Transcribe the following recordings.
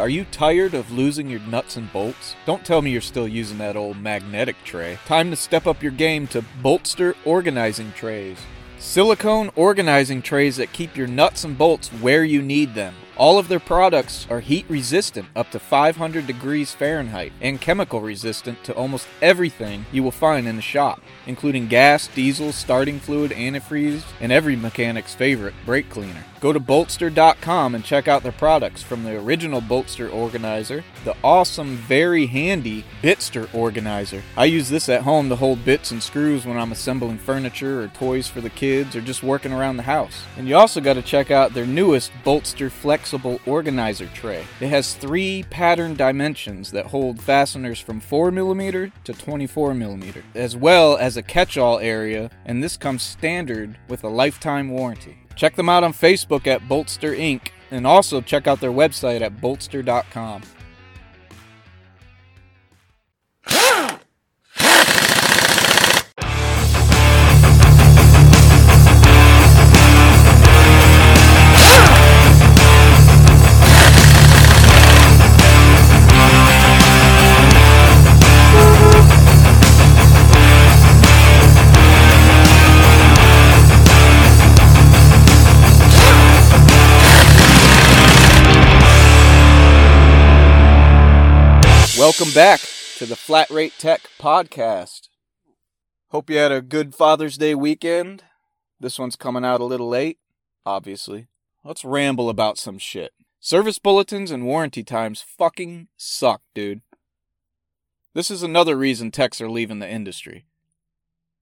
Are you tired of losing your nuts and bolts? Don't tell me you're still using that old magnetic tray. Time to step up your game to Boltster organizing trays. Silicone organizing trays that keep your nuts and bolts where you need them. All of their products are heat resistant up to 500 degrees Fahrenheit and chemical resistant to almost everything you will find in the shop, including gas, diesel, starting fluid, antifreeze, and every mechanic's favorite brake cleaner. Go to boltster.com and check out their products from the original Boltster organizer, the awesome, very handy Bitster organizer. I use this at home to hold bits and screws when I'm assembling furniture or toys for the kids or just working around the house. And you also got to check out their newest Boltster Flexible Organizer Tray. It has three pattern dimensions that hold fasteners from 4mm to 24mm, as well as a catch all area, and this comes standard with a lifetime warranty. Check them out on Facebook at Boltster Inc. and also check out their website at boltster.com. Welcome back to the Flat Rate Tech Podcast. Hope you had a good Father's Day weekend. This one's coming out a little late, obviously. Let's ramble about some shit. Service bulletins and warranty times fucking suck, dude. This is another reason techs are leaving the industry.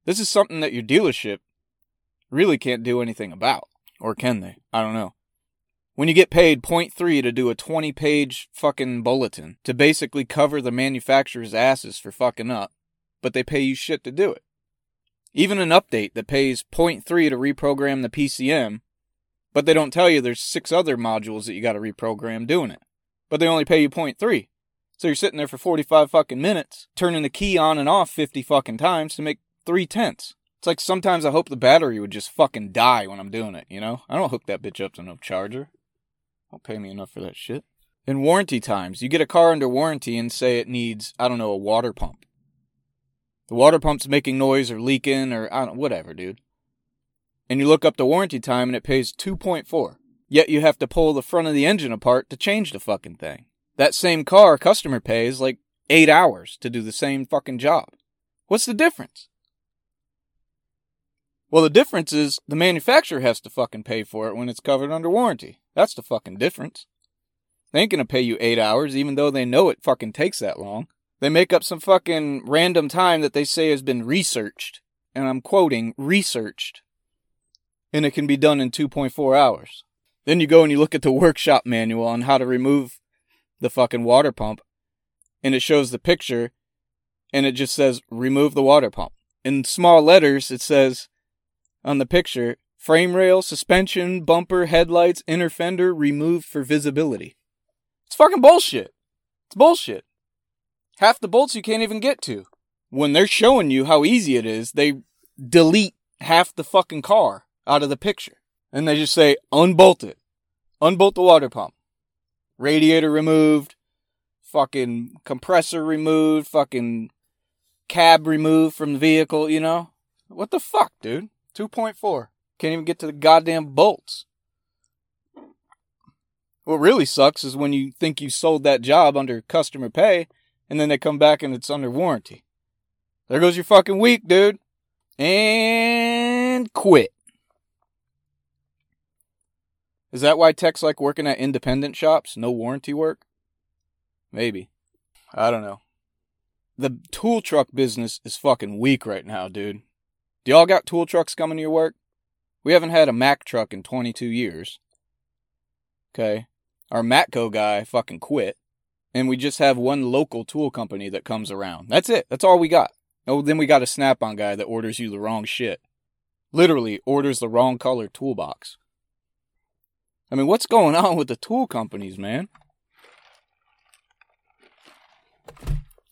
This is something that your dealership really can't do anything about. Or can they? I don't know. When you get paid 0.3 to do a 20 page fucking bulletin to basically cover the manufacturer's asses for fucking up, but they pay you shit to do it. Even an update that pays 0.3 to reprogram the PCM, but they don't tell you there's six other modules that you gotta reprogram doing it. But they only pay you 0.3. So you're sitting there for 45 fucking minutes, turning the key on and off 50 fucking times to make three tenths. It's like sometimes I hope the battery would just fucking die when I'm doing it, you know? I don't hook that bitch up to no charger. Don't pay me enough for that shit. In warranty times, you get a car under warranty and say it needs, I don't know, a water pump. The water pump's making noise or leaking or I don't whatever, dude. And you look up the warranty time and it pays 2.4. Yet you have to pull the front of the engine apart to change the fucking thing. That same car customer pays like 8 hours to do the same fucking job. What's the difference? Well, the difference is the manufacturer has to fucking pay for it when it's covered under warranty. That's the fucking difference. They ain't gonna pay you eight hours, even though they know it fucking takes that long. They make up some fucking random time that they say has been researched. And I'm quoting, researched. And it can be done in 2.4 hours. Then you go and you look at the workshop manual on how to remove the fucking water pump. And it shows the picture. And it just says, remove the water pump. In small letters, it says, on the picture, frame rail, suspension, bumper, headlights, inner fender removed for visibility. It's fucking bullshit. It's bullshit. Half the bolts you can't even get to. When they're showing you how easy it is, they delete half the fucking car out of the picture. And they just say, unbolt it. Unbolt the water pump. Radiator removed. Fucking compressor removed. Fucking cab removed from the vehicle, you know? What the fuck, dude? 2.4. Can't even get to the goddamn bolts. What really sucks is when you think you sold that job under customer pay and then they come back and it's under warranty. There goes your fucking week, dude. And quit. Is that why techs like working at independent shops? No warranty work? Maybe. I don't know. The tool truck business is fucking weak right now, dude. Do y'all got tool trucks coming to your work? We haven't had a Mac truck in 22 years. Okay. Our Matco guy fucking quit. And we just have one local tool company that comes around. That's it. That's all we got. Oh, then we got a snap on guy that orders you the wrong shit. Literally orders the wrong color toolbox. I mean, what's going on with the tool companies, man?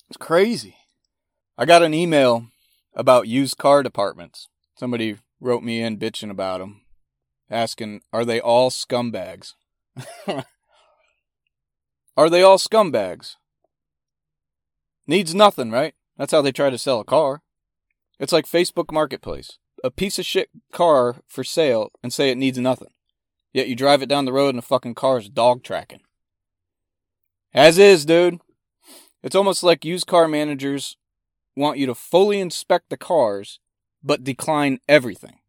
It's crazy. I got an email about used car departments. Somebody wrote me in bitching about them, asking, are they all scumbags? Are they all scumbags? Needs nothing, right? That's how they try to sell a car. It's like Facebook Marketplace. A piece of shit car for sale and say it needs nothing. Yet you drive it down the road and the fucking car is dog tracking. As is, dude. It's almost like used car managers want you to fully inspect the cars, but decline everything.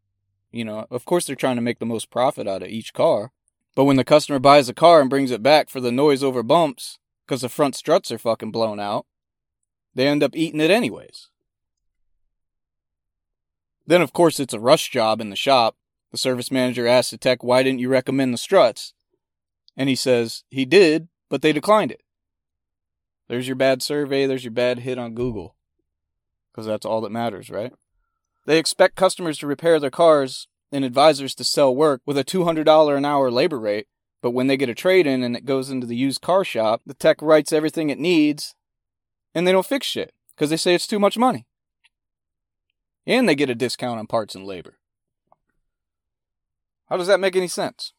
You know, of course they're trying to make the most profit out of each car. But when the customer buys a car and brings it back for the noise over bumps, because the front struts are fucking blown out, they end up eating it anyways. Then, of course, it's a rush job in the shop. The service manager asks the tech, Why didn't you recommend the struts? And he says, He did, but they declined it. There's your bad survey, there's your bad hit on Google. Because that's all that matters, right? They expect customers to repair their cars and advisors to sell work with a $200 an hour labor rate, but when they get a trade in and it goes into the used car shop, the tech writes everything it needs and they don't fix shit because they say it's too much money. And they get a discount on parts and labor. How does that make any sense?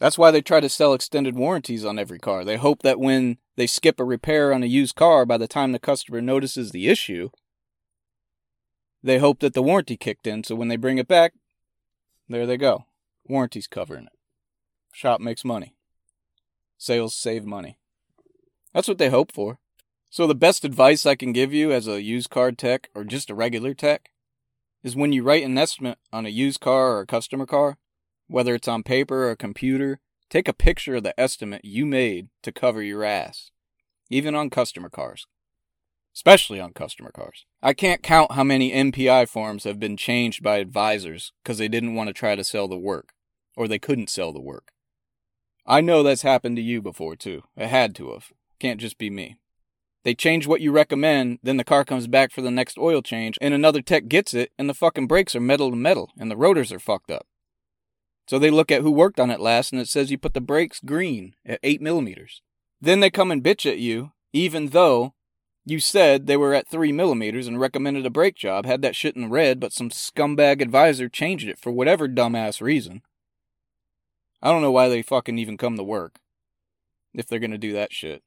That's why they try to sell extended warranties on every car. They hope that when they skip a repair on a used car, by the time the customer notices the issue, they hope that the warranty kicked in. So when they bring it back, there they go. Warranty's covering it. Shop makes money. Sales save money. That's what they hope for. So the best advice I can give you as a used car tech or just a regular tech is when you write an estimate on a used car or a customer car, whether it's on paper or a computer, take a picture of the estimate you made to cover your ass, even on customer cars. Especially on customer cars. I can't count how many MPI forms have been changed by advisors because they didn't want to try to sell the work, or they couldn't sell the work. I know that's happened to you before too. It had to have. Can't just be me. They change what you recommend, then the car comes back for the next oil change, and another tech gets it, and the fucking brakes are metal to metal, and the rotors are fucked up. So they look at who worked on it last, and it says you put the brakes green at 8 millimeters. Then they come and bitch at you, even though you said they were at 3 millimeters and recommended a brake job, had that shit in red, but some scumbag advisor changed it for whatever dumbass reason. I don't know why they fucking even come to work. If they're gonna do that shit.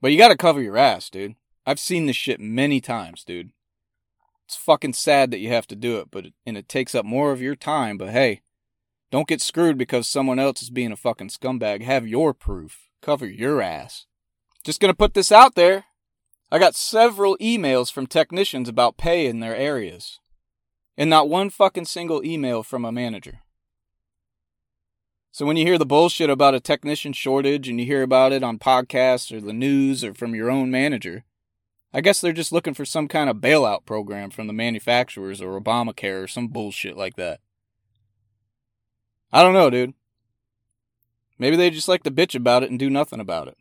But you gotta cover your ass, dude. I've seen this shit many times, dude. It's fucking sad that you have to do it, but and it takes up more of your time, but hey, don't get screwed because someone else is being a fucking scumbag. Have your proof. Cover your ass. Just gonna put this out there. I got several emails from technicians about pay in their areas. And not one fucking single email from a manager. So when you hear the bullshit about a technician shortage and you hear about it on podcasts or the news or from your own manager, I guess they're just looking for some kind of bailout program from the manufacturers or Obamacare or some bullshit like that. I don't know, dude. Maybe they just like to bitch about it and do nothing about it.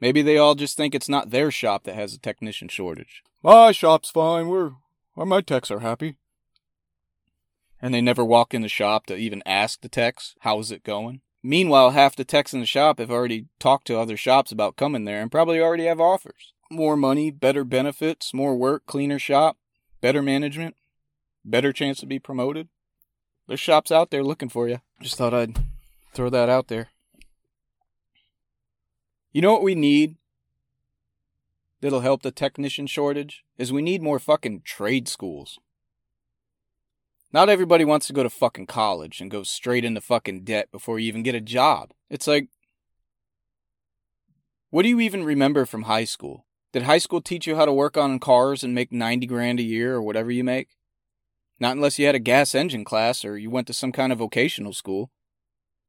Maybe they all just think it's not their shop that has a technician shortage. My shop's fine. We're, my techs are happy. And they never walk in the shop to even ask the techs, how's it going? Meanwhile, half the techs in the shop have already talked to other shops about coming there and probably already have offers. More money, better benefits, more work, cleaner shop, better management, better chance to be promoted. There's shops out there looking for you. Just thought I'd throw that out there. You know what we need that'll help the technician shortage? Is we need more fucking trade schools. Not everybody wants to go to fucking college and go straight into fucking debt before you even get a job. It's like, what do you even remember from high school? Did high school teach you how to work on cars and make 90 grand a year or whatever you make? Not unless you had a gas engine class or you went to some kind of vocational school.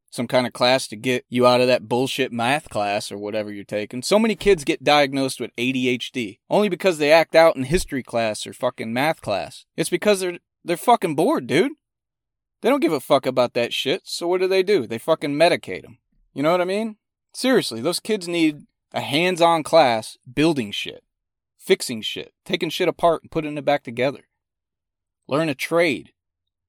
Some kind of class to get you out of that bullshit math class or whatever you're taking. So many kids get diagnosed with ADHD only because they act out in history class or fucking math class. It's because they're they're fucking bored, dude. They don't give a fuck about that shit. So what do they do? They fucking medicate them. You know what I mean? Seriously, those kids need a hands-on class building shit, fixing shit, taking shit apart and putting it back together. Learn a trade.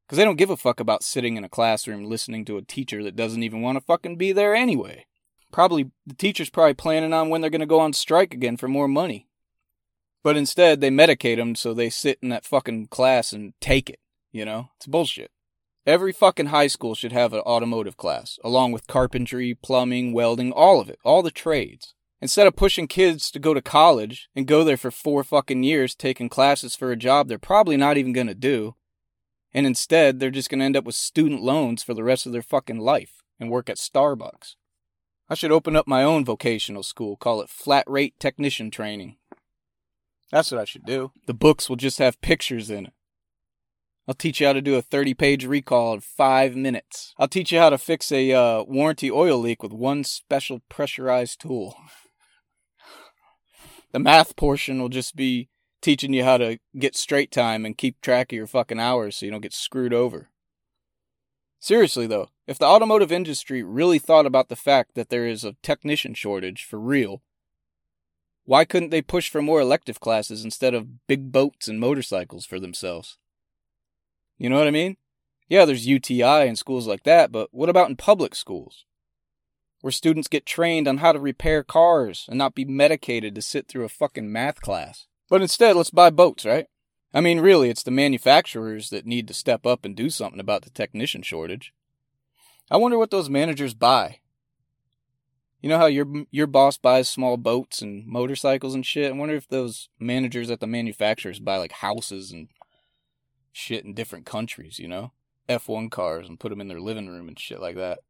Because they don't give a fuck about sitting in a classroom listening to a teacher that doesn't even want to fucking be there anyway. Probably, the teacher's probably planning on when they're going to go on strike again for more money. But instead, they medicate them so they sit in that fucking class and take it. You know? It's bullshit. Every fucking high school should have an automotive class, along with carpentry, plumbing, welding, all of it, all the trades. Instead of pushing kids to go to college and go there for four fucking years taking classes for a job they're probably not even gonna do, and instead they're just gonna end up with student loans for the rest of their fucking life and work at Starbucks. I should open up my own vocational school, call it Flat Rate Technician Training. That's what I should do. The books will just have pictures in it. I'll teach you how to do a 30 page recall in five minutes. I'll teach you how to fix a uh, warranty oil leak with one special pressurized tool. the math portion will just be teaching you how to get straight time and keep track of your fucking hours so you don't get screwed over. Seriously, though, if the automotive industry really thought about the fact that there is a technician shortage for real, why couldn't they push for more elective classes instead of big boats and motorcycles for themselves? You know what I mean? Yeah, there's UTI and schools like that, but what about in public schools? Where students get trained on how to repair cars and not be medicated to sit through a fucking math class. But instead, let's buy boats, right? I mean, really, it's the manufacturers that need to step up and do something about the technician shortage. I wonder what those managers buy. You know how your your boss buys small boats and motorcycles and shit. I wonder if those managers at the manufacturers buy like houses and shit in different countries. You know, F1 cars and put them in their living room and shit like that.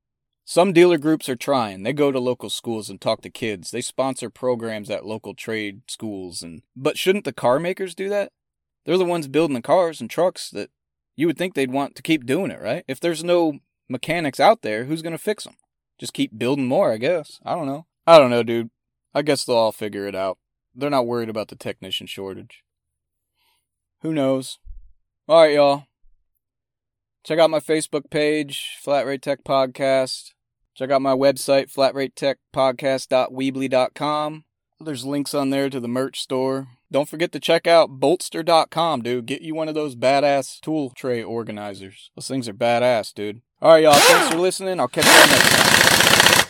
Some dealer groups are trying. They go to local schools and talk to kids. They sponsor programs at local trade schools and but shouldn't the car makers do that? They're the ones building the cars and trucks that you would think they'd want to keep doing it, right? If there's no mechanics out there, who's going to fix them? Just keep building more, I guess. I don't know. I don't know, dude. I guess they'll all figure it out. They're not worried about the technician shortage. Who knows? All right, y'all. Check out my Facebook page, Flat Rate Tech Podcast. Check out my website, flatratetechpodcast.weebly.com. There's links on there to the merch store. Don't forget to check out boltster.com, dude. Get you one of those badass tool tray organizers. Those things are badass, dude. All right, y'all. Thanks for listening. I'll catch you next time.